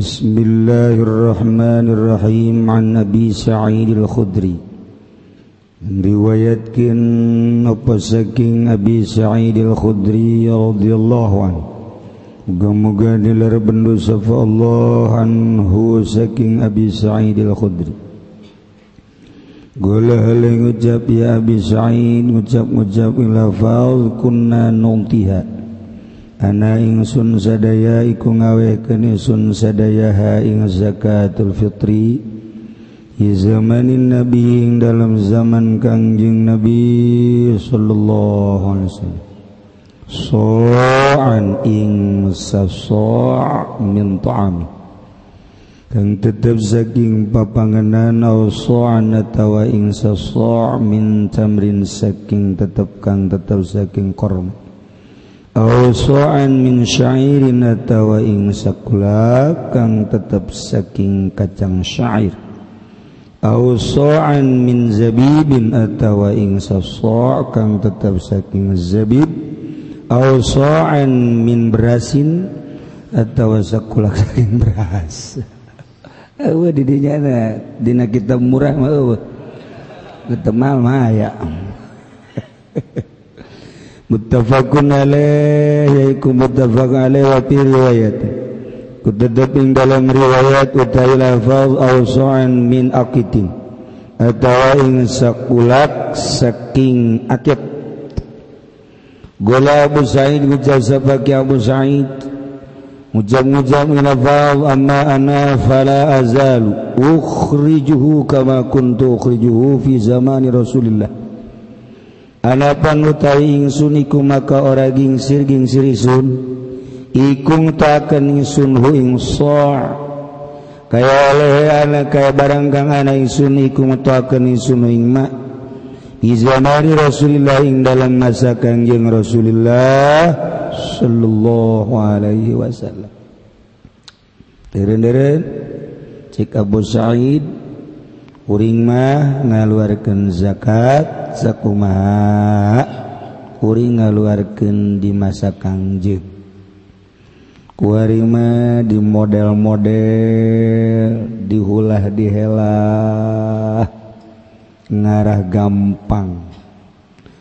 بسم الله الرحمن الرحيم عن أبي سعيد الخدري روايات كن أبسكين أبي سعيد الخدري رضي الله عنه Moga-moga dilar dosa Allah anhu saking Abi Sa'id al-Khudri. Gola hale ngucap ya Abi Sa'id ngucap-ngucap lafaz kunna nuntiha. Ana ingsun sadaya iku ngawehkeun ingsun sadayaha ing zakatul fitri. Di zamanin nabi ing dalam zaman kangjeng nabi sallallahu alaihi wasallam. So'an ing saso' min ta'ami. Kang tetep saking papanganan au so'an atawa ing saso' min tamrin saking tetep kang tetep saking korma. soan min syairin atawa ing sakula kang tetap saking kacang syair A soan min zabibin atawa ing sasa kang tetap saking zabib A soan min berasin atawa sakula saking beras Awa didinya na, dina kita murah mah awa. Ketemal mah ya. muttafaqun alaih yaiku muttafaq alaih wa fi riwayat. Kutadab ing dalam riwayat utai lafaz aw su'an min aqitin. Atawa ing sakulat saking akid gola Abu Sa'id ucap sapaki Abu Sa'id. Mujab-mujab minafal amma ana fala azalu Ukhrijuhu kama kuntu ukhrijuhu fi zamani Rasulillah. Anapan utawi ingsun iku maka ora gingsir gingsir isun ikung taken ingsun hu ing kaya oleh anak kaya barang kang ana ingsun iku mutaken ingsun ing ma. Izamari Rasulillah ing dalam masa kangjeng Rasulillah sallallahu alaihi wasallam. Deren-deren cik Abu Sa'id uring mah ngaluarkeun zakat. sakuma kuring ngaluarkan di masa Kangje kuarima di model-model dihulah dihela ngarah gampang.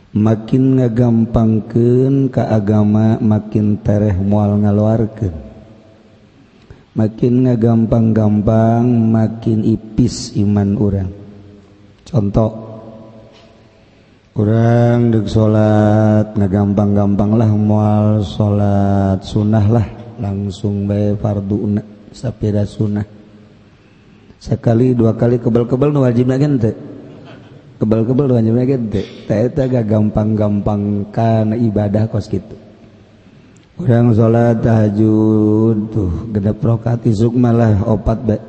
Makin ngagampangken ke agama makin tereh mual ngaluarkan makin ngagampang-gampang makin ipis iman orang contoh kurang deg salat ngagampang-gampanglah mual salat sunnah lah langsung bay fardu sapira sunnah. Sekali dua kali kebel-kebel nu wajib gente kebel-kebel nu wajib gente teh. Eta gak gampang-gampang kana ibadah kos gitu kurang salat tahajud tuh gede rokat isuk malah opat bae.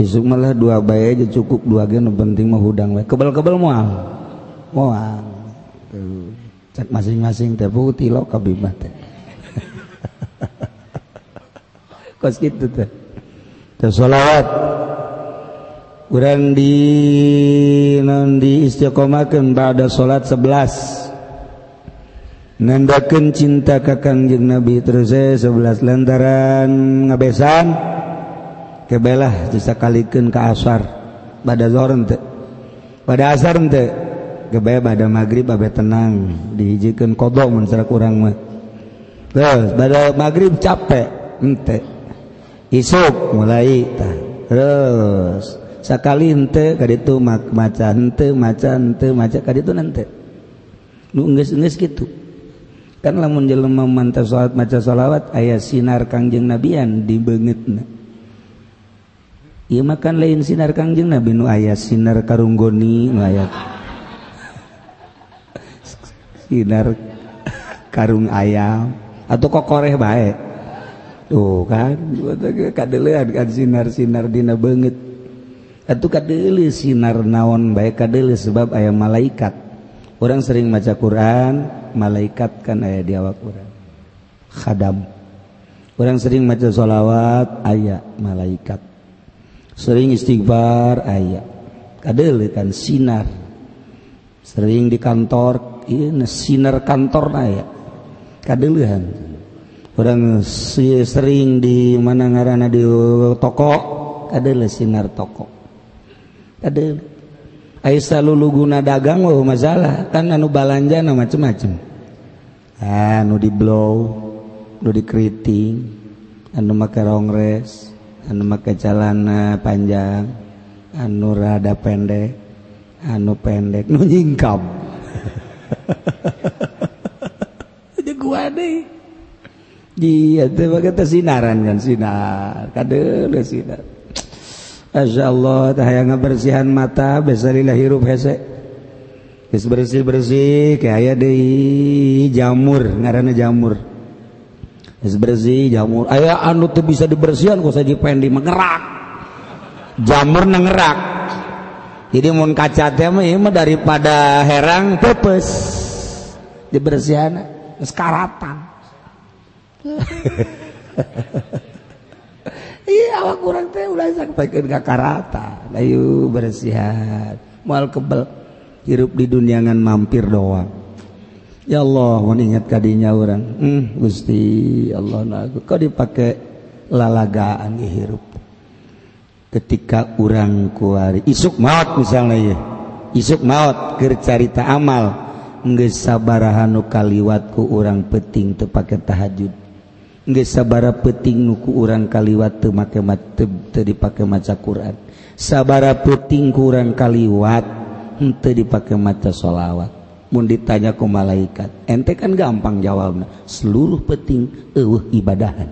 Isuk malah dua bae aja cukup dua gen penting mah hudang bae. Kebel-kebel mual. moal cek masing-masing teh bukti lo kabimah teh. Kos gitu teh. Teh solawat kurang di non di istiqomakan pada solat sebelas. Nandakan cinta kakan jeng nabi terus eh, sebelas lantaran ngabesan. Kebelah disakalikan ke asar. Pada zoran teh. Pada asar teh. gebaya pada magrib abe tenang. Diijikan kodok mensera kurang mah. Terus pada magrib capek ente. Isuk mulai tah terus sekali ente kali itu maca ente maca ente maca itu nanti lu nges nges gitu. Kan lamun jelema mantap salat maca salawat ayah sinar kangjeng nabian di beungeutna ieu makan lain sinar kangjeng nabi nu aya sinar karunggoni nu aya. Inar karung ayam. Atau kok koreh baik tuh kan kadelean kan sinar-sinar dina banget atau kadele sinar naon baik kadele sebab ayam malaikat. Orang sering maca Quran malaikat kan ayah di awak orang khadam. Orang sering maca sholawat ayah malaikat. Sering istighfar ayah kadele kan sinar. Sering di kantor. sinar kantor naya kadeluhan orang si sering di mana ngarana di toko kadele sinar toko. Kadele Aisyah lulu guna dagang wah masalah. Kan anu balanja na macem-macem. Ah, anu di blow anu di keriting anu make rongres anu make celana panjang anu rada pendek anu pendek nu nyingkap. gua deh. Iya, tuh kata sinaran kan sinar. Kadel sinar. Masya Allah, Tahaya yang bersihan mata, besarilah hirup hese. Geus bersih-bersih kayak di jamur, Ngarana jamur. Geus bersih jamur. Ayah anu tuh bisa dibersihan ku saji pendi mengerak. Jamur nengerak. Jadi mun kaca teh mah daripada herang pepes. Dibersihan sekaratan iya awak kurang teh ulah sampaikan ke karata ayo bersihat mal kebel hirup di duniangan mampir doang. Ya Allah mau ingat kadinya orang hmm, Gusti Allah naku kau dipakai lalagaan hirup ketika urang kuari isuk maut misalnya ya isuk maut gercarita amal nggak sabarahanu kaliwatku urang peting tuh pakai tahajud. Nggak saabara peting nuku urang kaliwat tuh make dipakai maca Quran. Sabara peting kurang kaliwat hmm, ente dipakai maca sholawat mau ditanya ke malaikat ente kan gampang jawabnya seluruh peting uh ibadahan.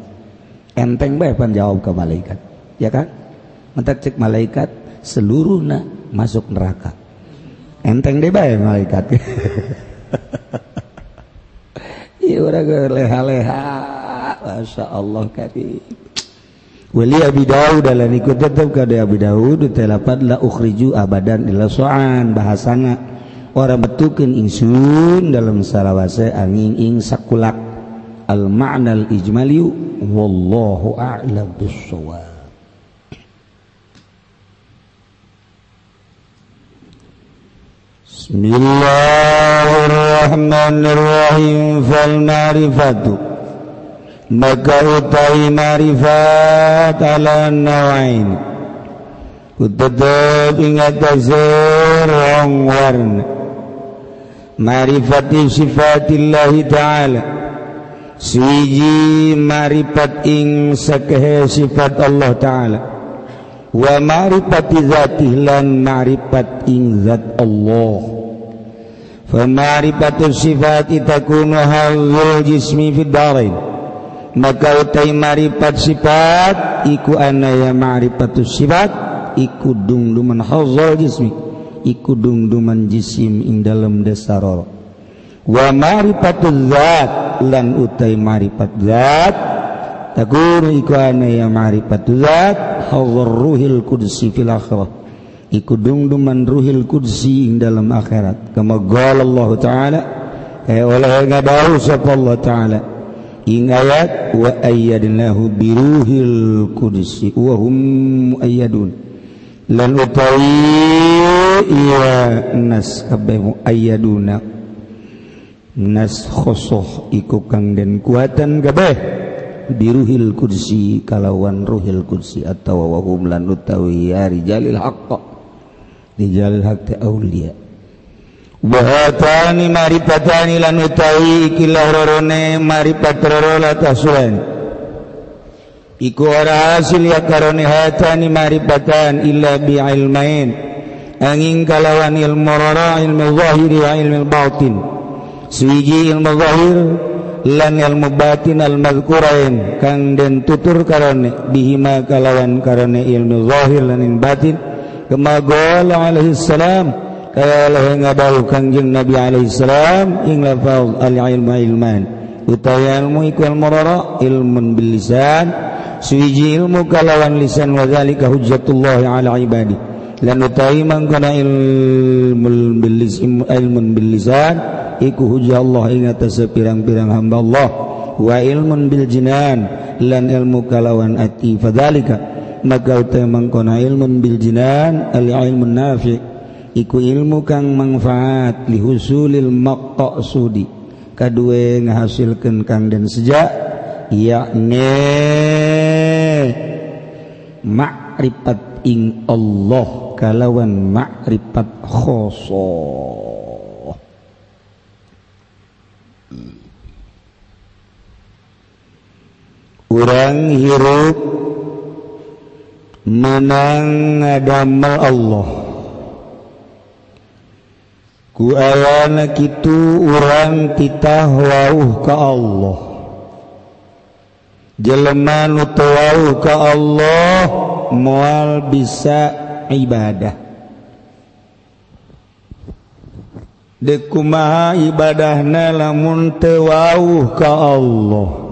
Enteng bae pan jawab ke malaikat. Ya kan? Mentak cek malaikat seluruh nah masuk neraka. Enteng deh baik malaikat. Iya udah leha-leha Masya Allah kari Wali Abi Dawud dalam ikut tetap kada Abi Dawud telapat la ukhriju abadan ila so'an bahasana orang betukin ingsun dalam salawase angin ing sakulak. Al ma'na al ijmaliu wallahu a'lam bissawab بسم الله الرحمن الرحيم فالمعرفة maka utawi marifat ala nawain. Kutetep ingat rong warna. Marifat sifatillahi ta'ala. Suiji marifat ing sakehe sifat Allah ta'ala. Wa marifati zatih lan marifat ing zat Allah. Fama'rifatus sifati takunu hawul jismi fid darain. Maka utai maripat sifat iku anaya ma'rifatus sifat iku dungduman hazzal jismi iku dungduman jisim ing dalam dasaror. Wa ma'rifatul zat lan utai maripat zat takunu iku anaya ma'rifatul zat hazzal ruhil qudsi fil akhirah iku dungduman ruhil kudsi ing dalam akhirat. Kama qala Allah taala eh oleh ngadahu sapa Allah taala? Ing ayat wa ayyadnahu biruhil kudsi wa hum muayyadun. Lan utawi iya nas kabeh muayyaduna. Nas khosoh iku kang den kuatan kabeh. Biruhil kursi kalawan ruhil kursi atau wahum lan utawi ya rijalil haqqa dijalil hak Aulia Bahatani mari patani lan utawi iki lorone mari patroro latasuan Iku ora hasil ya karone hatani mari patan illa bi ilmain angin kalawan ilmu rara ilmu zahir wa ilmu batin Swiji ilmu zahir lan ilmu batin al madhkurain kang den tutur karone bihima kalawan karone ilmu zahir lan ilmu batin gemagol Alaihissalam kayalah ngabau kangjeng Nabi Alaihissalam ing ilman. Utawi ilmu ikul mororo ilmun bil suwiji ilmu kalawan lisan wa zalika ala ibadi. Lan utawi mangkana ilmu bil lisan ilmun bil iku hujjah Allah ing atas pirang-pirang hamba Allah. Wa ilmun bil jinan lan ilmu kalawan ati fadzalika. Maka utawi mangkana ilmun bil jinan al ilmu nafi' iku ilmu kang manfaat lihusulil maqsudi kadue ngahasilkeun kang den sejak makripat ing Allah kalawan makripat khoso. Kurang hirup menang ngadamel Allah. Ku awana kitu urang titah wauh ka Allah. Jelema nu wauh ka Allah moal bisa ibadah. Dekumaha ibadahna lamun tewauh ka Allah.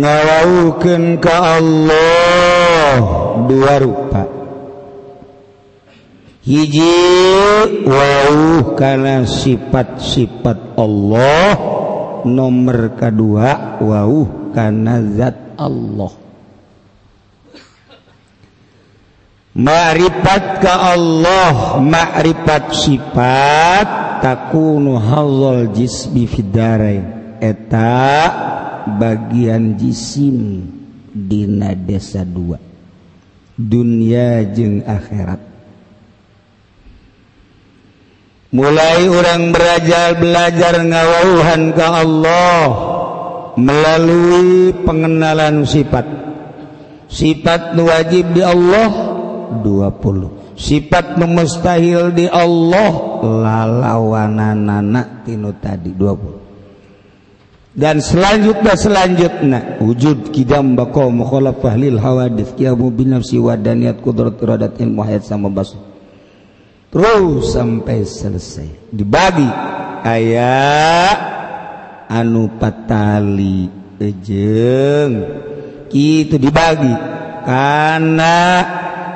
ngawaukan ke Allah. Dua rupa. Hiji wau karena sifat-sifat Allah. Nomor kedua wau karena zat Allah. Ma'rifat ke Allah. Ma'rifat sifat takunu hadzal jismi fidarain eta bagian jisim Dina desa 2 dunia jeng akhirat. Mulai orang belajar belajar ngawauhan ke Allah melalui pengenalan sifat. Sifat wajib di Allah 20 sifat memustahil di Allah lalawananana tinu tadi 20 dan selanjutnya selanjutnya wujud kidam bako mukhalafah lil hawadith qiyamu bin nafsi wa daniyat qudrat iradat ilmu hayat sama basur terus sampai selesai. Dibagi ayat anu patali ejeng. Itu dibagi karena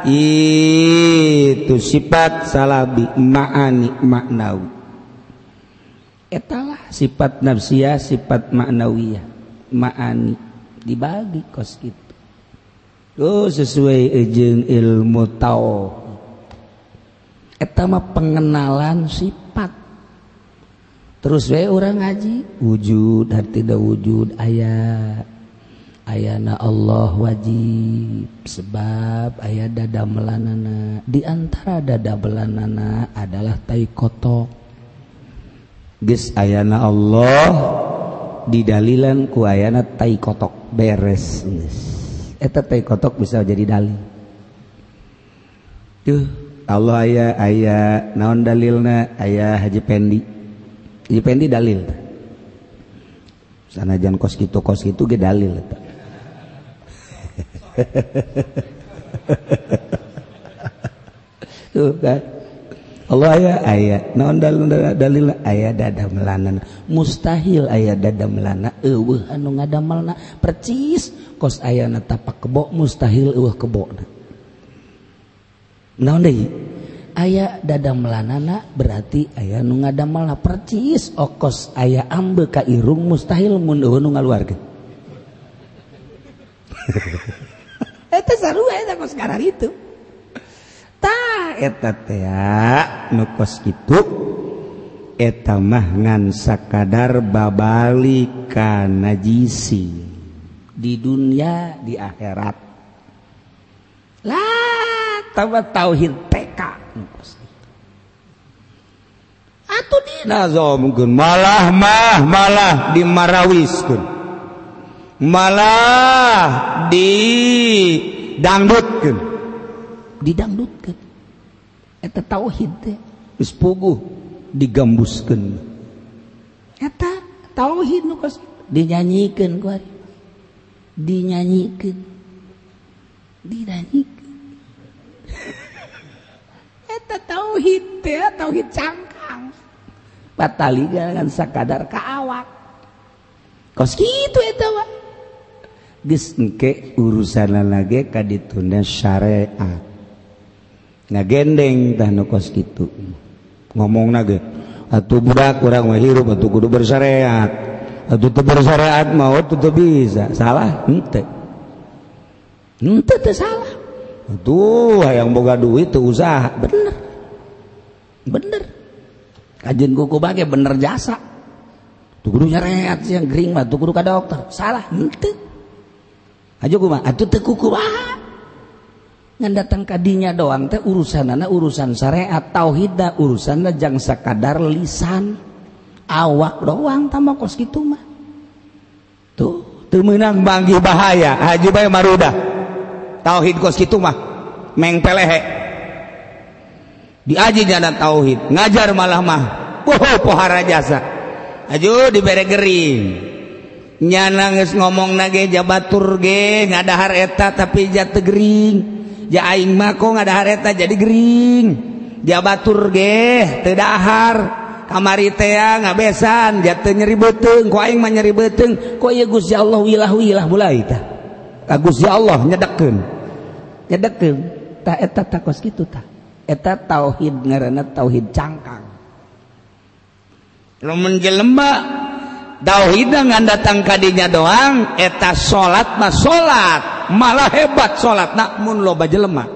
itu sifat salabi ma'ani maknawi. etalah. Sifat nafsiah sifat maknawiyah maani. Dibagi kos gitu. Oh sesuai ejeng ilmu tau etama pengenalan sifat. Terus we orang ngaji? Wujud dan tidak wujud ayat ayana Allah wajib. Sebab ayat dada melanana. Diantara dada melanana adalah tai kotok. Ges ayana Allah didalilan ku ayana tai kotok beres. Eta tai kotok bisa jadi dalil. Tuh, Allah aya aya naon dalilna aya Haji Pendi. Haji Pendi dalil. Sanajan kos kitu kos kitu ge dalil. Tuh kan. Allah aya aya naon dalil? Aya dada melana. Mustahil aya dada melana. Eueuh anu ngadamelna percis. Kos ayana tapak kebo mustahil eueuh kebona naon deui? Aya dada melanana berarti aya nu ngadamelna percis. Okos aya ambe ka irung mustahil mun eueuh nu ngaluarkeun. Eta sarua eta kos karar itu nukos itu etamahgan sakadar babalik najisi. Di dunia di akhirat. Lah tawa tauhid TK atau di mungkin malah mah malah di marawis malah di dangdut didangdutkan eta tauhid teh. Geus puguh digambuskeun. Eta tauhid nu kos dinyanyikeun ku ari dinyanyikeun dinyanyikan eta tauhid teh tauhid cangkang. Batali dengan sakadar ka awak. Kos kitu eta wa geus engke urusan lagi ka ditunda syariat. gendengtah kos gitu ngomong naget atau budak kurang hirup atau kudu bersyariat. Atau tuh bersyariat mau oh, tuh bisa. Salah? Ente. Ente tuh salah. Tuh yang boga duit tuh usaha. Bener. Bener. Kajian kuku bagi bener jasa. Tuh kudu syariat yang gering mah tuh kudu ka dokter. Salah henteu aja kumaha atuh teu kuku bahan ngan datang kadinya doang teh urusanana urusan syariat tauhidna urusanna jang sakadar lisan. Awak doang tambah kos gitu mah. Tuh teu meunang banggi bahaya haji bae marudah. Tauhid kos gitu mah meng pelehe. Diaji tauhid ngajar malah mah oh pohara jasa. Aju dibere Gering nyana ngomong nage jabatur ge ngadahar eta tapi jatuh Gering jaing makong ada eta jadi Gering. Jabatur geh tedahar kamari tea ngabesan jatuh nyeri beteng ku aing mah nyeri beteng ku ieu Gusti Allah wilah wilah mulai tah? Ka Gusti Allah nyedekeun. Nyedekeun. Ta eta takos kitu tah? Eta tauhid ngaranna tauhid cangkang. Lamun jelema tauhid ngan datang ka doang eta salat mah salat malah hebat salat namun loba jelemah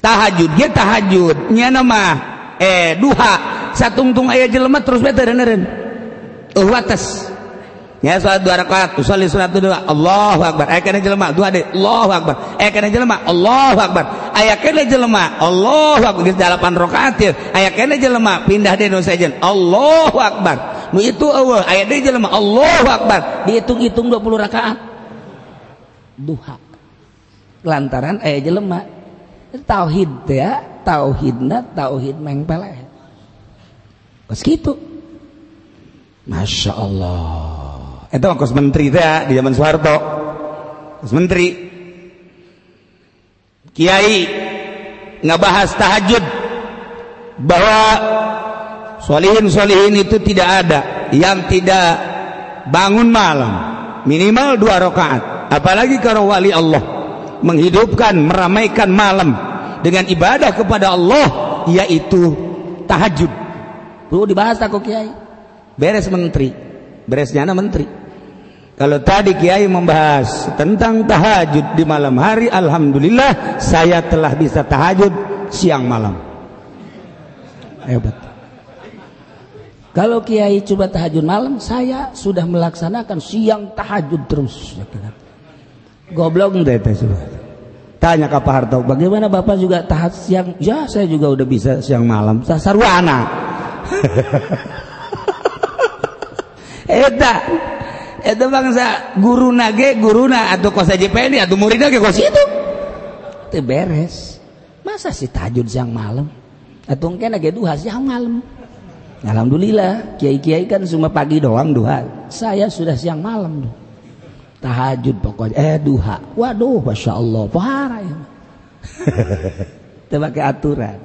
tahajud dia tahajudnya nama eh duha. Satungtung ayah jelema terus bete dengerin. Uh wates. Ya salat dua rakaat usolli salat dua. Allahu akbar. Aya kana jelema dua deh. Allahu akbar. Aya kana jelema Allahu akbar. Aya kana jelema Allahu akbar. Geus 8 rakaat ya. Aya kana jelema pindah deui nu sejen. Allahu akbar. Nu itu eueuh aya deui jelema Allahu akbar. Dihitung-hitung 20 rakaat. Duha. Lantaran aya jelema tauhid ya, tauhidna tauhid mengpeleh. Pas gitu. Masya Allah. Itu kos menteri teh di zaman Soeharto. Kos menteri. Kiai ngabahas tahajud bahwa solihin solihin itu tidak ada. Yang tidak bangun malam. Minimal dua rakaat apalagi kalau wali Allah menghidupkan meramaikan malam dengan ibadah kepada Allah yaitu tahajud perlu dibahas tak kiai beres menteri beresnya menteri kalau tadi Kiai membahas tentang tahajud di malam hari, alhamdulillah saya telah bisa tahajud siang malam. Hebat. Kalau Kiai coba tahajud malam, saya sudah melaksanakan siang tahajud terus. Goblok ente Tanya ke Pak Harto, bagaimana Bapak juga tahajud siang? Ya, saya juga udah bisa siang malam. Sarwana. Eta itu bangsa guru nage guru na atau kosa JPN atau murid nage kos itu. Itu beres. Masa sih tajud siang malam? Atau mungkin nage duha siang malam? Alhamdulillah kiai-kiai kan cuma pagi doang duha. Saya sudah siang malam tahajud pokoknya. Eh duha. Waduh masya Allah. Pahara ya itu pakai aturan.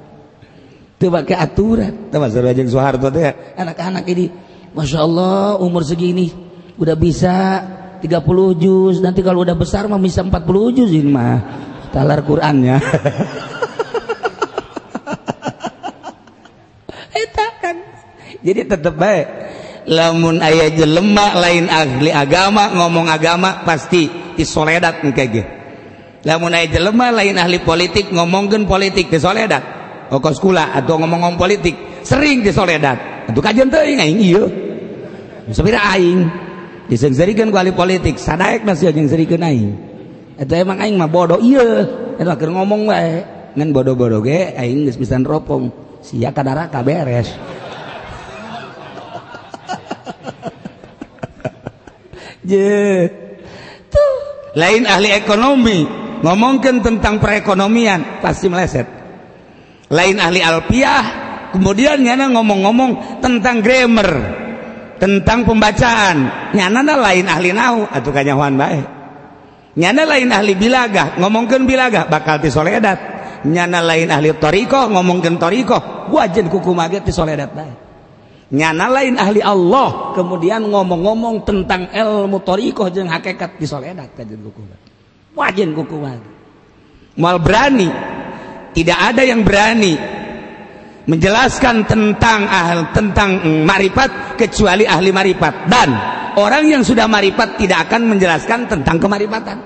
Itu pakai aturan. Itu mas Rajeng Soeharto anak-anak ini masya Allah umur segini. Udah bisa 30 juz. Nanti kalau udah besar mah bisa 40 juz ini mah. Talar Qurannya eta kan. Jadi tetep baik lamun ayah jelemak lain ahli agama ngomong agama pasti isoledat kege lamun ayah jelema lain ahli politik ngomongkan politik disoledat. Okos kula atau ngomong-ngomong politik sering disoledat. Itu kajian teuing aing iya sepira aing. Disengserikan kuali politik sadaek masih aja sengserikan aing. Itu emang aing mah bodoh iya itu akhir ngomong wae. Ngan bodoh-bodoh ge aing geus pisan ropong. Sia kadara beres je tuh lain ahli ekonomi ngomongkan tentang perekonomian pasti meleset. Lain ahli alpiah kemudian nyana ngomong-ngomong tentang grammar tentang pembacaan. Nyana lain ahli nau atau kanyawan baik nyana lain ahli bilaga ngomongkan bilaga bakal tisoledat nyana lain ahli toriko ngomongkan toriko wajen kuku maget tisoledat baik nyana lain ahli Allah. Kemudian ngomong-ngomong tentang ilmu toriko jeung hakikat di soledat kajen kuku wajan kuku maget mal berani. Tidak ada yang berani menjelaskan tentang ahli tentang marifat kecuali ahli marifat. Dan orang yang sudah marifat tidak akan menjelaskan tentang kemarifatan.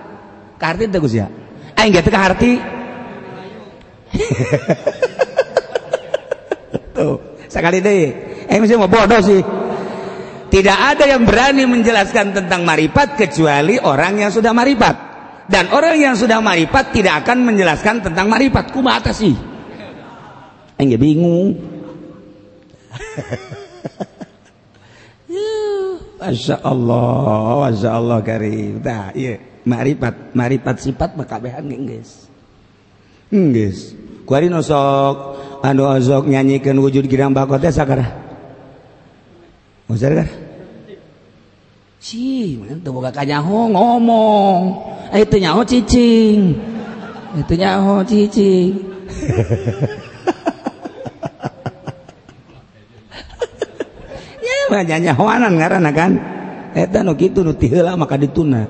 Karti itu Gus ya? Aing gak teka arti? Tuh sekali deh masih mau bodoh sih. Tidak ada yang berani menjelaskan tentang maripat kecuali orang yang sudah maripat. Dan orang yang sudah maripat tidak akan menjelaskan tentang maripat. Kumaha sih. Enggak bingung. Masya Allah Masya Allah karim. Nah, iya. maripat maripat sifat maka behan guys guys kuari nosok anu ozok nyanyikan wujud girang bakot teh sakara Musar kah? Si, mana tuh boga kanyaho ngomong. Eh itu nyaho cicing. Itu nyaho cicing. mah nyanyahoanan ngaranna kan eta nu kitu nu tiheula maka dituna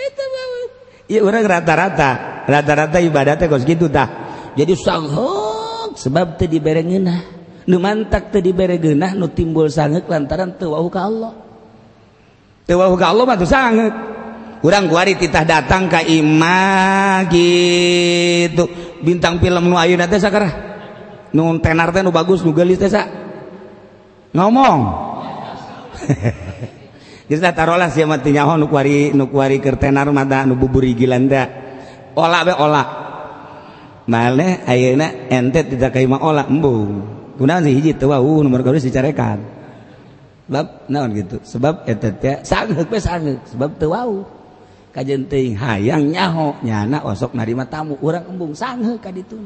eta banget ya urang rata-rata rata-rata ibadatnya kos gitu tah jadi sanghok sebab teu dibere ngeunah nu mantak teu dibere geunah nu timbul sangat lantaran teu wau ka Allah. Teu wau ka Allah mah teu sangat urang kuari titah datang ka imah gitu. Bintang film nu ayeuna teh sakara nu tenar teh nu bagus nu geulis teh sa? Ngomong. Geus da tarolah sia mah teu nyaho nu kuari nu kuari keur tenar mah da nu buburi gilanda ola be ola. maleh ayeuna ente tidak kaima ola embung kunaon sih hiji teu wau nomor garis dicarekan. Sebab naon gitu? Sebab eta teh sangeuk we sangeuk sebab teu wau. Kajenting hayang nyaho nyana osok narima tamu. Urang embung sangeuk ka ditu.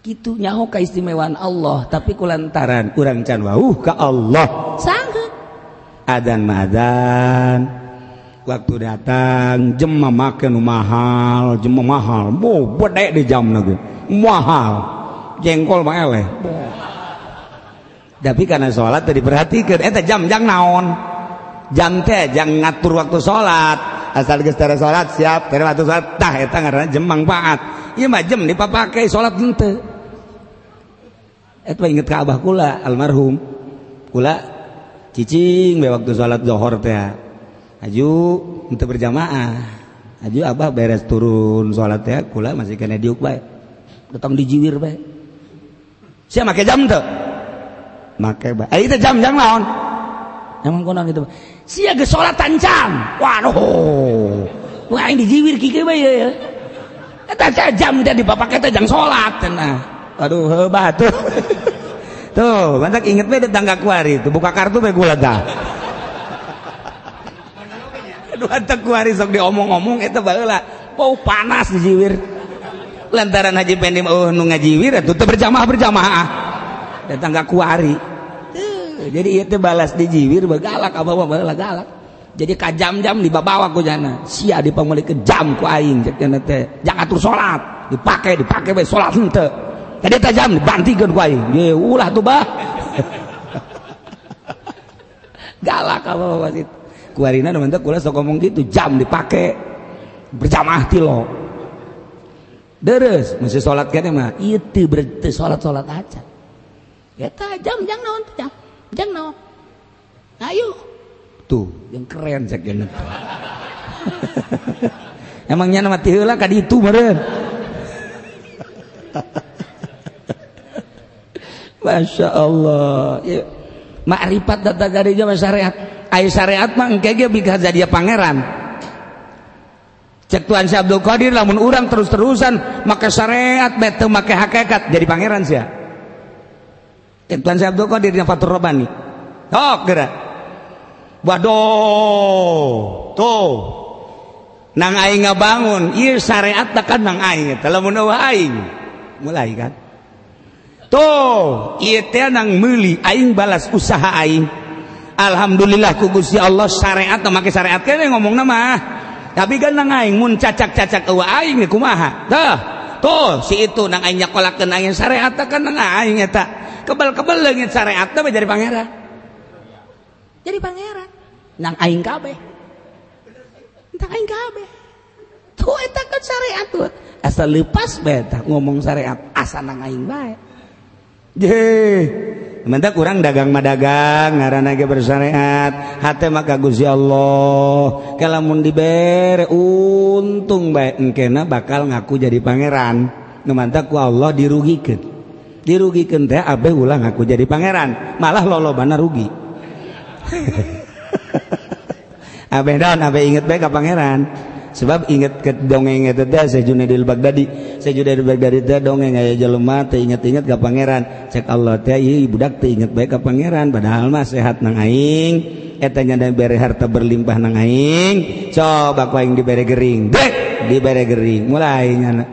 Kitu nyaho keistimewaan Allah tapi kulantaran urang can wau ka Allah. Sangeuk adan madan waktu datang jema makan mahal jema mahal. Bo bede di jam nagu. Mahal. Jengkol mah eleh. Tapi karena sholat tadi perhatikan eta jam jang naon? Jam teh jang ngatur waktu sholat. Asal geus tere sholat siap. Tere waktu sholat tah eta ngaranna jam manfaat. Ieu mah jem dipapakai sholat henteu eta inget ka abah kula almarhum. Kula cicing be waktu sholat zuhur teh. aju untuk berjamaah. Aju abah beres turun sholat ya kula masih kena diuk baik datang dijiwir baik siapa pakai jam tuh. Pakai baik eh, itu jam jam lawan emang konon gitu siapa ke sholat tancam waduh wah ini dijiwir kiki baik ya Eta jam tadi bapak kita jang sholat. Nah. Aduh hebat tuh. Tuh, bantak inget bae tetangga kuari itu. Buka kartu bae gula dah. Aduh antak kuari sok diomong-omong eta baheula. Bau panas dijiwir lantaran haji pendim oh nu ngajiwir atuh teu berjamaah berjamaah. Tetangga kuari jadi itu balas di jiwir galak apa apa balas galak. Jadi kajam-jam di bawa ku jana. Sia dipanggil ke jam ku aing teh. Jangan atur sholat dipakai dipakai bae sholat henteu tadi tajam dibantikeun ku aing. Ye ulah tuh bah. Galak apa apa sih kuarina nu kula sok ngomong gitu jam dipakai berjamaah ti lo deres mesti sholat kene mah itu berarti sholat sholat aja ya jam jangan naon jam Jang no. Ayo. Tuh, yang keren cek gini. Emangnya nama tiheula ka ditu meureun. Masya Allah. Ya. Makrifat data zaman syariat. Ayo syariat mah engke ge jadi pangeran. Cek Tuhan si Abdul Qadir lamun urang terus-terusan maka syariat bete make hakikat jadi pangeran sih. Tuan saya Abdul Qadir yang Fatur Robani. Oh, gerak. Waduh, tuh. Nang aing ngabangun, ieu syariat kan nang aing eta lamun aing. Mulai kan. Tuh, ieu teh nang meuli aing balas usaha aing. Alhamdulillah kugus ya Allah syariat memakai syariat kene ngomong nama tapi kan nang aing mun cacak-cacak ewa aing kumaha? Dah tuh si itu nang aing nyakolakeun aing syariat kan nang aing eta. Kebal kebal lagi syariat teh jadi pangeran. Jadi pangeran. Nang aing kabeh. Nang aing kabeh. Tuh eta kan syariat tuh. Asal lepas beta ngomong syariat asa nang aing bae. je Menta kurang dagang madagang ngaran naga bersyariat hati maka guzi Allah. Kalamun diber untung baik engkena bakal ngaku jadi pangeran. Menta ku Allah dirugikan. Dirugikan teh abeh ulang ngaku jadi pangeran. Malah lolo mana rugi. Abeh daun abeh inget baik ke pangeran. sebab inget ke dongeng itu eta Syekh Junaidil Baghdadi Syekh Junaidil Baghdadi teh dongeng aya jelema teh inget-inget ka pangeran. Cek Allah teh ieu budak teh inget baik ka pangeran. Padahal mah sehat nang aing. Eta nyanda bere harta berlimpah nang aing. Coba ku aing dibere gering. Dek dibere gering. Mulai nyana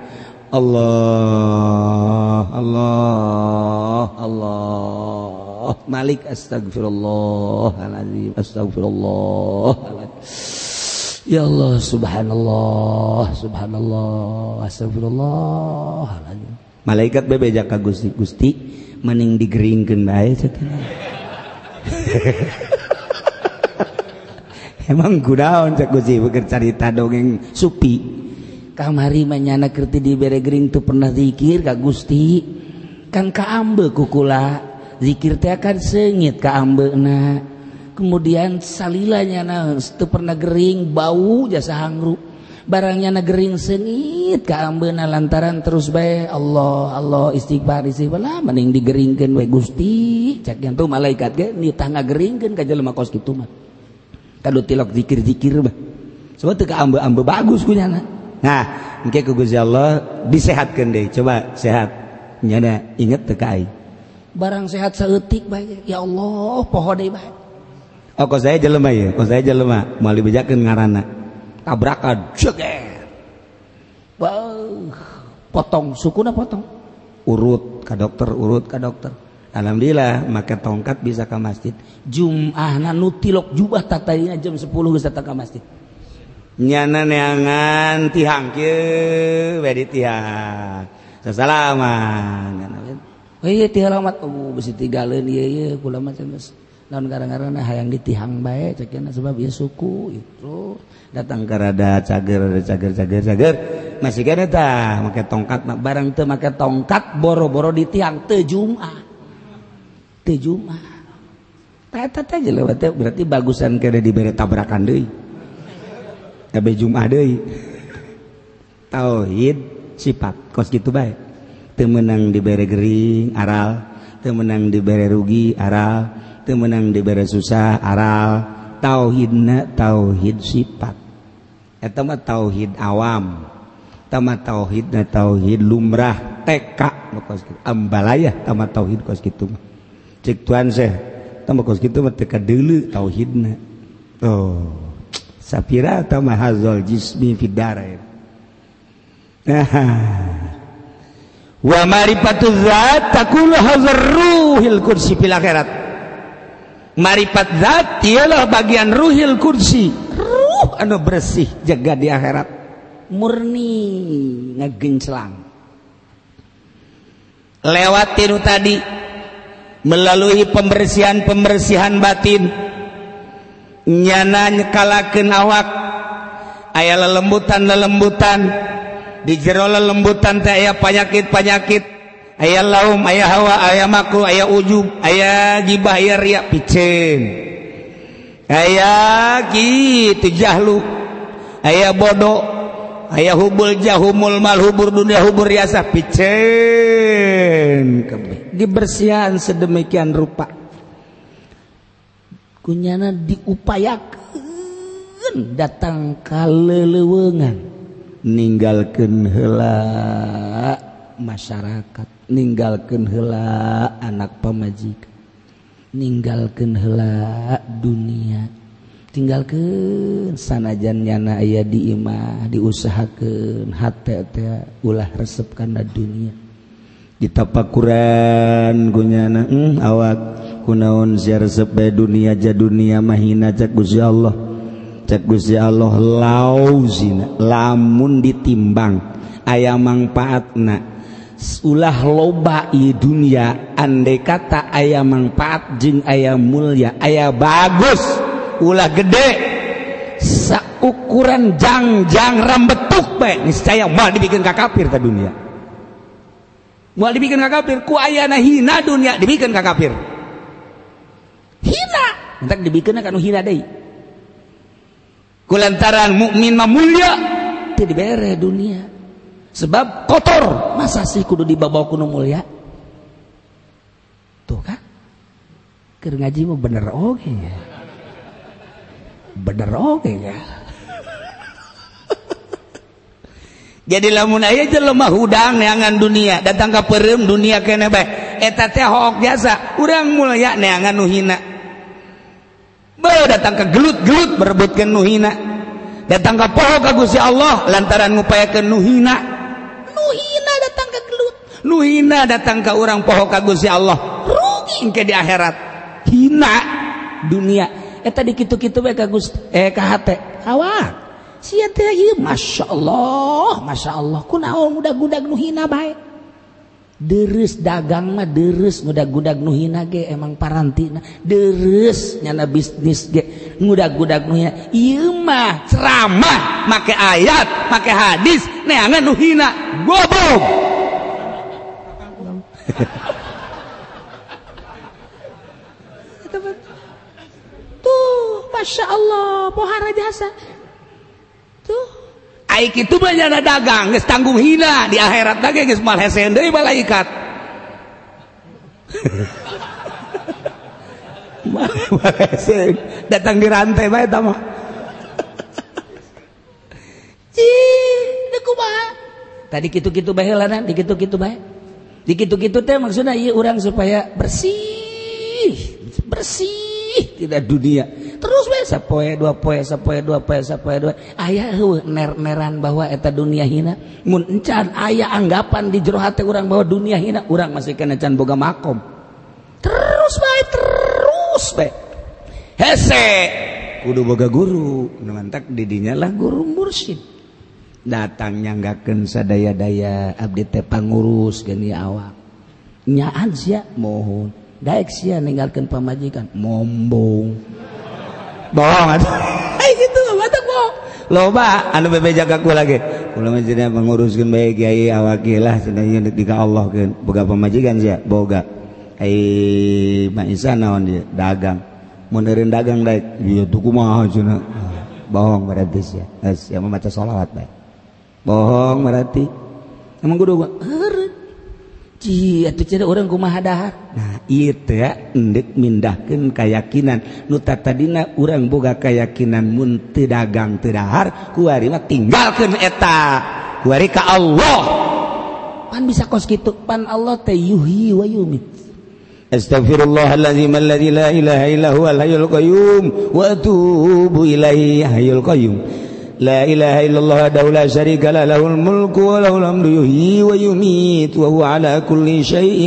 Allah Allah Allah. Malik astagfirullahaladzim astagfirullahaladzim Ya Allah subhanallah subhanallah astagfirullah malaikat bebejak ka Gusti Gusti mending digeringkeun bae Emang kudaon cek Gusti beker carita dongeng supi. Kamari menyana kerti di bere gering tuh pernah zikir ka Gusti. Kan kaambe kukula zikir teh akan sengit kaambeuna kemudian salilanya na itu pernah Gering bau jasa hangrup barangnya na Gering sengit keambena lantaran terus baik Allah Allah istighfar istighfar mending digeringkan we Gusti. Cek yang tuh malaikat ge ni tangga geringkan ka jelema kos kitu mah. Kadu tilok zikir-zikir bah sebab teu kaambe-ambe bagus kunyana nah. Engke ku Gusti Allah disehatkeun deui. Coba sehat. Nyana inget teu ka barang sehat seetik baik ya Allah poho deui baik Oh, kok saya jelema ya? Kok saya jelema. Mau dibejakeun ngaranna. Tabrakan. Ceger. Beuh. Potong sukuna potong. Urut ke dokter, urut ke dokter. Alhamdulillah make tongkat bisa ke masjid. Jum'ah nu tilok jubah tatayina jam 10 geus datang ka masjid. Nyana neangan tihang kieu wedi tihang. Sasalaman. Oh iya tihalamat. Oh besi tiga leun ieu ieu kula macam lawan gara-gara hayang ditihang baik cekena sebab ya suku itu. Datang ke rada cager rada cager cager cager. Masih kena ta make tongkat barang teu make tongkat boro-boro ditiang teu jumat. Teu jumat. Eta teh lewat berarti bagusan kada dibere tabrakan deui. Tapi jumat deui. Tauhid sifat kos gitu baik teu menang dibere gering aral. Teu menang dibere rugi aral. menang diber susah aral. Tauhidna tauhid sifat. Etama tauhid awam. Tama tauhid na tauhid lumrah teka kos kitu. Ambalaya tama tauhid kos kitu mah. Cek tuan seh tama kos kitu mah teka deulu tauhidna oh sapira tama hazal jismi fidarain nah wa marifatu zat takul ruhil kursi fil akhirat. marifat zat ialah bagian ruhil kursi. Ruh anu bersih jaga di akhirat. Murni ngegencelang lewat tiru tadi melalui pembersihan-pembersihan batin nyana nyekalakeun awak aya lelembutan-lelembutan di jero lelembutan teh aya penyakit-penyakit aya laum aya hawa aya maku aya ujub aya gibah aya riya picen. Aya gitu jahlu. Aya bodoh aya hubul jahumul mal hubur dunia hubur riasa picen. Dibersihan sedemikian rupa. Kunyana diupayakan datang ke lelewengan ninggalkan hela masyarakat. ninggalkan hela anak pemajikan ninggalkan hela dunia. Tinggalkan sanajan nyana aya di imah diusahakan hati teh ulah resep karena dunia. Ditapakuran kunyana hmm, awak kunaon sia resep dunia ja dunia mahina cak Gusti Allah. Cak Gusti Allah lauzina lamun ditimbang ayam manfaat manfaatna ulah loba i dunia andai kata ayah manfaat jeng ayah mulia ayah bagus ulah gede. Saukuran jangjang rambetuk baik niscaya mal dibikin kakafir ta dunia. Mal dibikin kakafir ku ayana hina dunia dibikin kakafir hina entak dibikin kanu hina deui. Kulantaran mukmin mah mulia teu dibere dunia. Sebab kotor. Masa sih kudu dibawa kuno mulia? Tuh kan? Ke ngaji mau bener oke ya. Bener oke ya. Jadi lamun aya lemah hudang neangan dunia datang ke perem dunia kene bae. Eta teh hook jasa urang mulia neangan nuhina bae datang ke gelut-gelut berebutkeun nuhina datang ke poho ka Gusti Allah lantaran ngupayakeun nuhina nuhina datang ke gelut. Nuhina datang ke orang poho kagusi Allah. Rugi. Ke di akhirat. Hina dunia. Eta di kitu kitu bae kagus eh ka hate. Awak sia teh masya Allah masya Allah. Kunaon mudah-gudag nuhina baik deres dagang mah deres mudah-gudag nuhina ge emang parantina deres nyana bisnis ge mudah-gudag nuhina ieu mah ceramah make ayat make hadis neangan nuhina goblok tuh Masya Allah pohara jasa Aik itu banyak dagang guys tanggung hina di akhirat lagi guys mal hesen deui malaikat. mal hesen datang di rantai bae tama. Ih, kumaha? Tadi kitu-kitu bae heulana, di kitu-kitu bae. Di kitu-kitu teh maksudna ieu urang supaya bersih, bersih sedih tidak dunia. Terus we sapoe dua poe sapoe dua poe sapoe dua. Ayah ner-neran bahwa eta dunia hina. Mun encan aya anggapan di jero hati orang bahwa dunia hina orang masih kena can boga makom. Terus bae terus bae hese. Kudu boga guru numantak didinya lah. Guru mursyid. Datang nyanggakeun sadaya-daya abdi teh pangurus geni awak. Nyaan sia. Mohon. Daek sia ninggalkeun pamajikan, mombong. Bohong eh? atuh. Kitu batak bohong. Loba anu bebe jaga ku lagi. Kula mah jadi menguruskeun bae kiai awak lah cenah ieu di ka Allah keun. Boga pamajikan sia, boga. Ai ma insan naon dia dagang. Mun dagang daek, ieu tuh kumaha cenah. Bohong berarti sia. Eh, geus mah maca selawat bae. Bohong berarti. Emang kudu gua. orang nah, mindahkan kayakakinan nuta tadidina orang boga kayakakinan munti dagang tidahar kuarima tinggalkan eta. Warika Allah. Pan bisa kos gitu pan Allah teh yuhi wa yumit Astaghfirullahaladzim alladzi la ilaha illa huwal qayyum wa atubu ilaihi hayyul qayyum. illallah إله إلا الله وحده لا شريك له له الملك وله الحمد يحيي ويميت وهو على كل شيء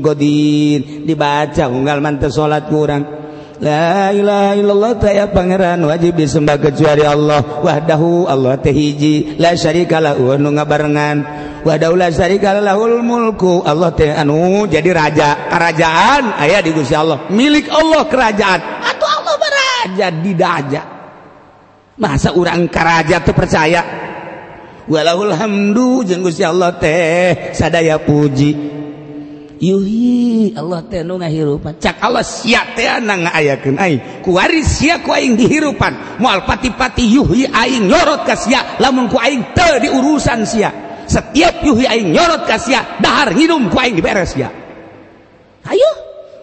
قدير. Dibaca unggal mantep salat kurang. La ilaha illallah taya pangeran wajib disembah kecuali Allah. wahdahu Allah teh hiji la syarika lahu anu ngabarengan. wahdahu la syarika lahul mulku Allah teh anu jadi raja. Kerajaan aya di Gusti Allah. Milik Allah kerajaan. Atau Allah baraja didaja masa orang Karaja tuh percaya? Walahul hamdu Allah teh sadaya puji. Yuhi Allah teh nu ngahirupan. Cak Allah sia teh na ngaayakeun aing. Ku waris sia ku aing dihirupan. Moal pati-pati yuhi aing nyorot ka sia lamun ku aing teu diurusan sia. Setiap yuhi aing nyorot ka sia dahar ngidum ku aing diberes sia. Ayo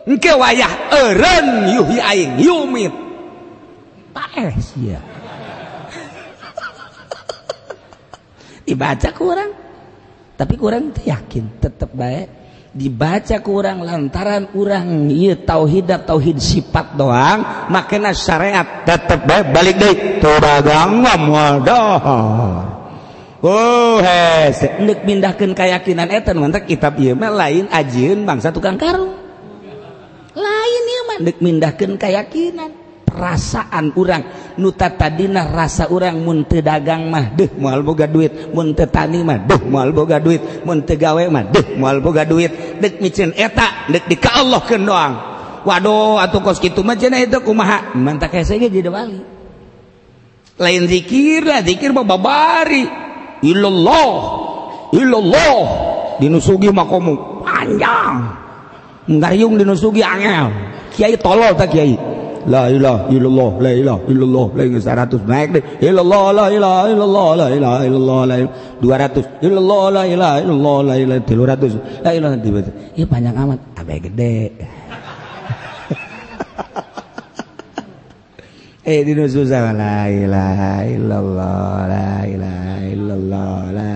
engke wayah eureun yuhi aing yumit. Paes sia. ya. dibaca kurang tapi kurang yakin tetap baik dibaca kurang lantaran kurang tauhid tauhid sifat doang makanya syariat tetap baik balik deh tubagang Oh, hendek pindahkan keyakinan etan mantak kitab iya mah lain ajin bangsa tukang karung. Lain iya mah. Nek pindahkan keyakinan. perasaan urang. Nuta tadidinah rasa urang munte dagang mah deh mual boga duit. Munte tani mah deh mual boga duit. Munte gawe mah deh mual boga duit. Dek micin etak dek di ka Allah ke doang. Waduh atau kos gitu mah cina itu kumaha? Mantak kayak saya jadi wali. Lain zikir lah zikir mah babari. Illallah illallah. Dinusugi makomu. Panjang. Ngariung dinusugi angel. Kiai tolol tak kiai? La ilaha illallah la ilaha illallah la ilaha 100 naik deh. Illallah la ilaha illallah la ilaha illallah la ilaha 200 illallah la ilaha illallah la ilaha 300 la ilaha tiba iya panjang amat. Abe gede. Eh di susah. La ilaha illallah la ilaha illallah la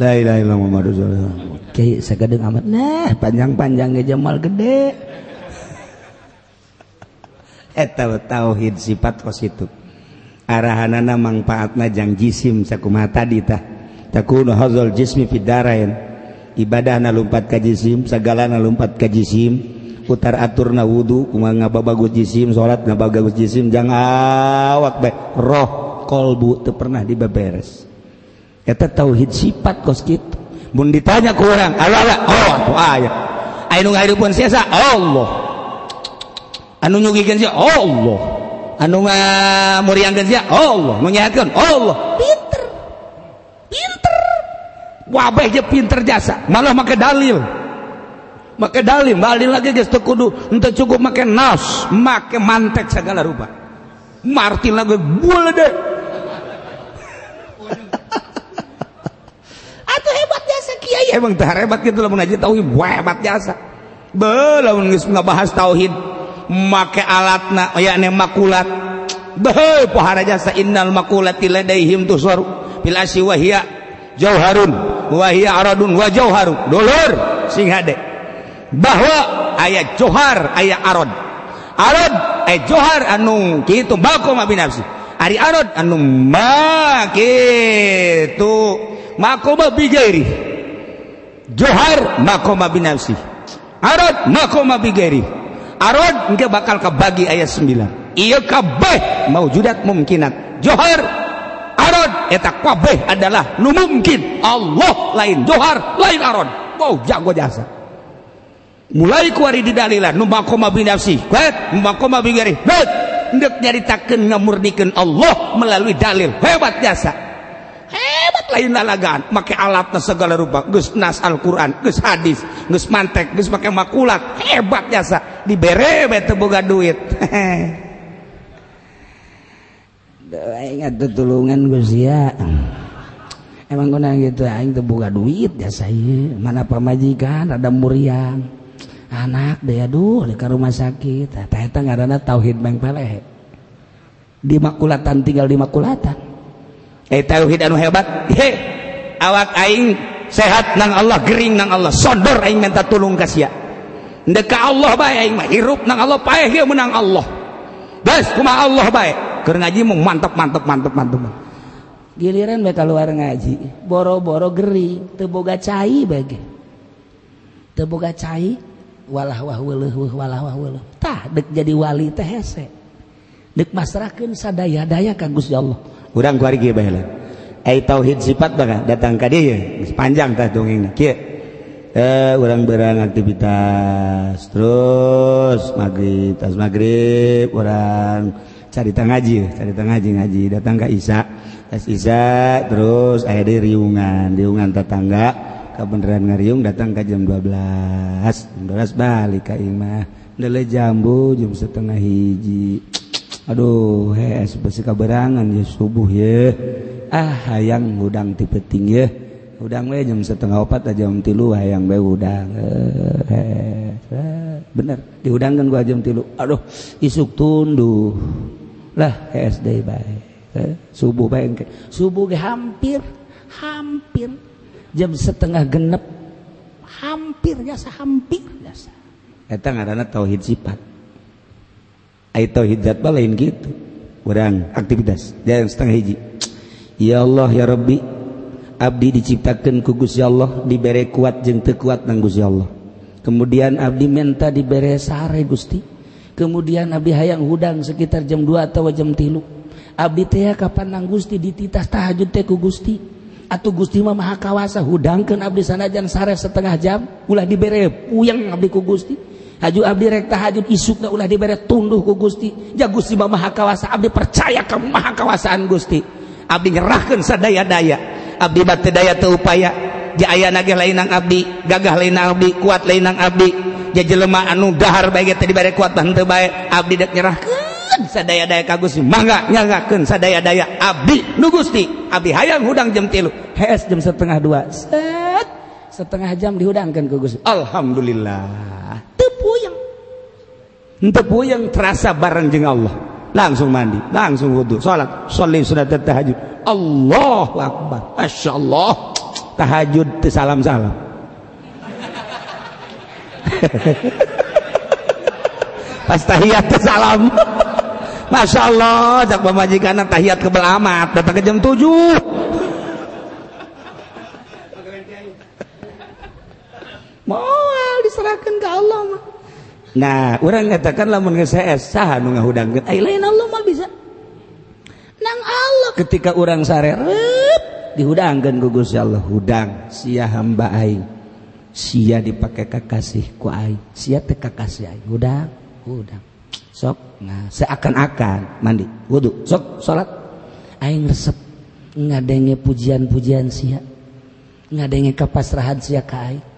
la ilaha illallah Muhammadur Rasulullah. Kayak segede amat. Nah panjang-panjang jamal gede eta tauhid sifat qasitu arahanana manfaatna jang jisim sakumaha tadi takunu hazal jismi fid darain. Ibadahna lumpat ka jisim sagalana lumpat ka jisim. Utar aturna wudu kumaha ngababagus jisim salat ngababagus jisim jang awak bae roh kolbu teu pernah dibeberes. Eta tauhid sifat kos kitu mun ditanya ku urang ala oh aya. Aya nu ngahirupun sesa Allah. Anu Allah. Anu Allah. Menyakan Allah. Pinter. Pinter. Wabah aja pinter jasa. Malah make dalil. Make dalil. Dalil lagi guys kudu untuk cukup make nas make mantek segala rupa. Martin lagi boleh deh. Atau hebat jasa kiai. Emang hebat gitu lah mengaji tauhid. Hebat jasa. Belum nggak bahas tauhid make alat na oh yakni makulat. Beuh pahara jasa innal makulati ladaihim tuswaru fil asyi wa hiya jauharun wa hiya aradun wa jauharun. Dulur sing hade. Bahwa aya johar aya arad. Arad eh johar anu kitu bakum abi nafsi ari arad anu ma kitu makoma bijairi johar makoma binafsi. Arad makoma bijairi arad nggak bakal kebagi ayat 9 iya kabeh maujudat mungkinat johar arad eta kabeh adalah nu mungkin. Allah lain johar lain arad wow jago jasa. Mulai kuari di dalilan nu makoma bi nafsi kuat makoma bi gari ndek nyaritakeun ngamurdikeun Allah melalui dalil. Hebat jasa. Hebat lain lalagaan make alatnya segala rupa. Geus nas Al-Qur'an geus hadis geus mantek geus make makulat. Hebat jasa. Dibere bete boga duit. Ingat tulungan gus ya. Emang kena gitu aing teu boga duit jasa ieu mana pamajikan ada muriang anak deh aduh di rumah sakit. Tah eta ngaranna tauhid mengpeleh di makulatan tinggal di makulatan tauhid anu hebat. He awak aing sehat nang Allah gering nang Allah. Sodor aing minta tulung kasih ndeka Allah baik mah hirup nang Allah paeh dia menang Allah. Bas kuma Allah baik keur ngaji mung mantep mantep mantep mantep. Giliran mereka luar ngaji. Boro-boro geri teu boga cai bage. Teu boga cai walah wah weuleuh walah wah weuleuh. Tah dek jadi wali teh hese. Dek masrakeun sadaya-daya ka Gusti Allah. Urang kuari kieu bae ai tauhid sifat baga datang ka dieu. Panjang tah dongengna. Kieu. eh orang-berang aktivitas. Terus maghrib tas maghrib orang carita ngaji carita ngaji ngaji. Datang ke Isa tas Isa terus aya di riungan riungan tetangga. Kebenaran ngariung datang ke jam 12 jam 12 balik ke imah Dele jambu jam setengah hiji. Aduh hees besi kaberangan ya subuh ya ah hayang udang tipe tinggi ya udang we jam setengah opat aja jam tilu hayang be udang eh, eh, bener diudangkan gua jam tilu. Aduh isuk tunduh lah SD baik eh, subuh baik subuh ke hampir hampir jam setengah genep. Hampir jasa hampir jasa eta ngaranna tauhid sifat. Ai tauhid zat lain gitu kurang aktivitas jam setengah hiji. Ya Allah ya Rabbi. Abdi diciptakan kugus ya Allah diberre kuat jeng teu nanggus ya Allah. Kemudian Abdi menta diberre sare Gusti. Kemudian Abdi hayang hudang sekitar jam 2 atau jam tilu. Abdi teh kapan nang Gusti dititas tahajud teh ku Gusti. Atau Gusti mah maha kawasa hudangkeun abdi sanajan sare setengah jam ulah dibere puyang abdi ku Gusti. Haju abdi rek tahajud isukna ulah dibere tunduh ku Gusti. Ja Gusti mah maha kawasa abdi percaya ka maha kawasaan Gusti. Abdi nyerahkeun sadaya-daya. Abdi batu daya teu upaya. Ja aya nage lainang abdi gagah lainang abdi kuat lainang abdi. Ja jelema anu dahar baik tadi bare kuat tah teu bae abdi dek nyerahkeun sadaya-daya ka Gusti. Mangga nyagakeun sadaya-daya abdi nu Gusti. Abdi hayang hudang jam 3 HS jam setengah 2 set setengah jam dihudangkeun ku Gusti. Alhamdulillah. Teu puyeng. Teu puyeng terasa bareng jeung Allah. Langsung mandi langsung wudhu sholat. Sholat sudah tahajud. Allah Akbar. Masya Allah tahajud salam salam pas tahiyat salam. Masya Allah jak pemajikan tahiyat ke belamat. Datang ke jam 7 mau diserahkan ke Allah Nah orang katakan lamun CS eh, sah nu ngahudangkeun? Eh, Ai lain Allah mah bisa. Nang Allah ketika orang sarerep dihudangkeun ku Gusti Allah hudang sia hamba aing. Sia dipakai kakasih ku aing. Sia teh kakasih aing. Hudang, hudang. Sok nah seakan-akan mandi wudu sok salat aing resep ngadenge pujian-pujian sia. Ngadenge kapasrahan sia ka aing.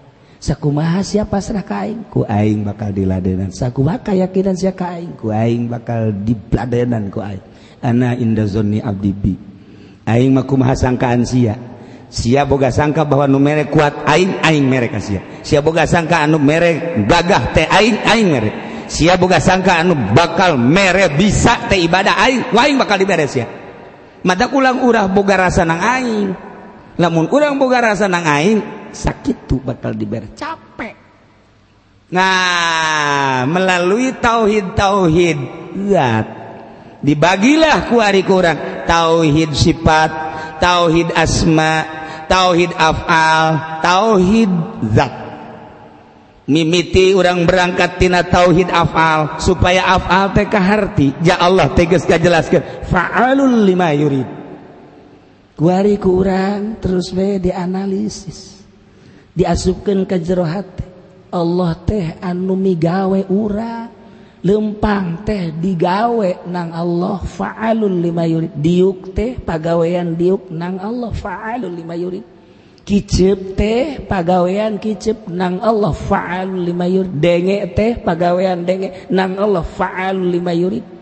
sakumaha sia pasrah ka aing ku aing bakal diladenan. Sakumaha kayakinan sia ka aing ku aing bakal diladenan ku aing. Ana inda zonni abdi bi. Aing mah kumaha sangkaan sia? Sia boga sangka bahwa nu merek kuat aing aing merek ka sia. Sia boga sangka anu merek gagah teh aing aing merek sia boga sangka anu bakal merek bisa teh ibadah aing aing bakal diberes ya mata ulang urah boga rasa nang aing. Lamun urang boga rasa nang aing sakit tuh bakal diberes capek. Nah melalui tauhid tauhid zat dibagilah ku ari kurang. Tauhid sifat tauhid asma tauhid afal tauhid zat. Mimiti orang berangkat tina tauhid afal supaya afal teh kaharti. Ja Allah tegas kajelaskeun fa'alul lima yurid. Kuari ku urang terus we dianalisis diasupkan ke jerohat Allah teh anumi gawe ura lempang teh digawe nang Allah faalul lima yurid. Diuk teh pagawean diuk nang Allah faalul lima yurid. Kicep teh pagawean kicep nang Allah faalul lima yurid. Denge teh pagawean denge nang Allah faalul lima yurid.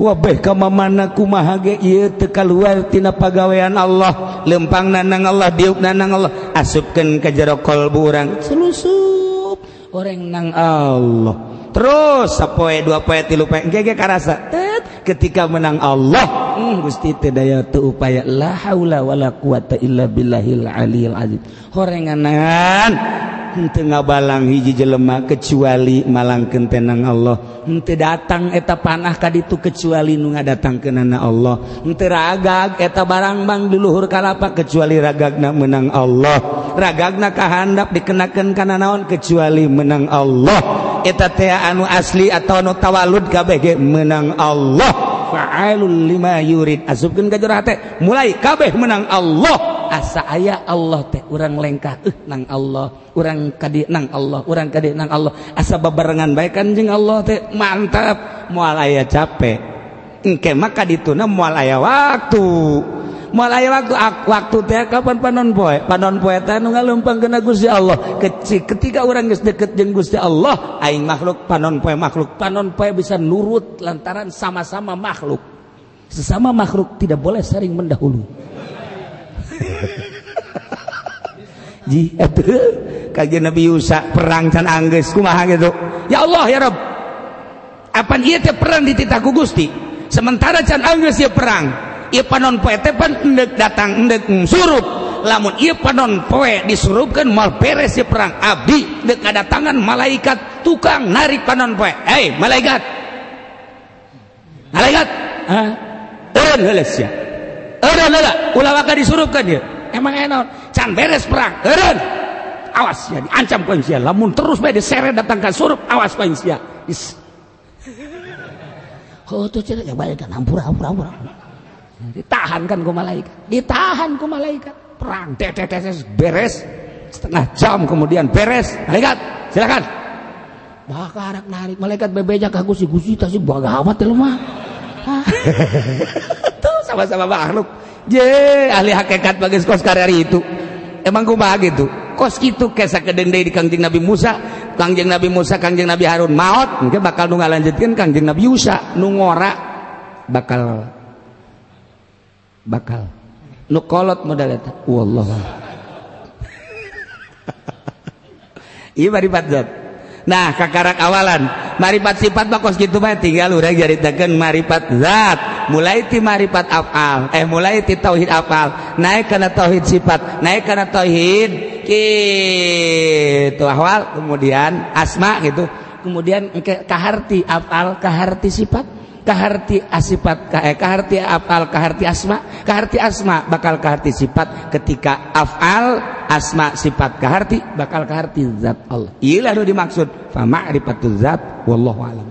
wabeh kamamana kumaha ge? Ieu teu kaluar tina pagawean Allah. Lempang nanang Allah diuk nanang Allah. Asupkeun ka jero kalbu urang. Selusup orang nang Allah. Terus sapoe dua poe tilu poe gege karasa. Tet ketika menang Allah hmm, gusti teu daya teu upaya. La haula wala quwata illa billahil aliyil azim. Horenganan tengah balang hiji jelema kecuali malangken tenang Allah. Ente datang eta panah ka itu kecuali nu nga datang ke nana Allah. Ente ragag eta barang Bang diluhur kalapa kecuali ragagna menang Allah. Ragagna kahandap dikenakan kana naon kecuali menang Allah. Eta teh anu asli atau anu tawalud KBG menang Allah. Fa'alul lima yurid. Asupkeun ka jero mulai kabeh menang Allah. Ah, asa aya Allah teh urang lengkah eh nang Allah urang kadi nang Allah urang kadi nang Allah. Ah, asa babarengan bae kan jeng Allah teh. Mantap moal aya capek. Engke maka dituna moal aya waktu. Mual aya waktu waktu teh kapan panon poe? Panon poe teh nu ngalumpang kana Gusti Allah. Kecil ketika orang geus deket jeung Gusti Allah aing makhluk panon poe makhluk panon poe bisa nurut lantaran sama-sama makhluk. Sesama makhluk tidak boleh sering mendahului. Ji itu kajian Nabi Yusa perang can angges kumaha gitu. Ya Allah ya Rob. apa iya teh perang dititaku Gusti. Sementara can angges ya perang. Ia panon poe teh pan endek datang endek surup. Lamun ia panon poe disurupkan mal peres ya perang. Abdi dek ada tangan malaikat tukang narik panon poe. Hei malaikat. Malaikat. Hah? Eureun heuleuh sia. Eren heles ulah waka disurupkan dia. Emang enak. Can beres perang. Eren awas ya diancam koin sia lamun terus bae diseret datang ke surup awas koin sia Oh, tuh cerita ya balik kan ampura ampura ampura ditahan kan ku malaikat. Ditahan ku malaikat. Perang. Tetetes beres. Setengah jam kemudian beres. Malaikat silakan. Bakal anak narik. Malaikat bebeja ke gusi gusi baga amat lu mah. Tuh sama-sama makhluk. Je ahli hakikat bagus kos karir itu. Emang kumaha gitu kos gitu kesa kedeng di kangjeng Nabi Musa. Kangjeng Nabi Musa kangjeng Nabi Harun. Maut mungkin bakal nu ngalanjutkeun kangjeng Nabi Yusa. Nu ngora bakal bakal. Nu kolot modal eta wallah iya bari zat nah kakarak awalan. Maripat sifat bakos gitu mah tinggal urang jaritakeun maripat zat. Mulai ti maripat afal. Eh mulai ti tauhid afal. Naik karena tauhid sifat naik karena tauhid gitu awal kemudian asma gitu. Kemudian kaharti afal kaharti sifat kaharti asifat kae eh, kaharti afal kaharti asma. Kaharti asma bakal kaharti sifat. Ketika afal asma sifat kaharti bakal kaharti zat Allah. Ilah nu dimaksud. Fa ma'rifatul zat wallahu a'lam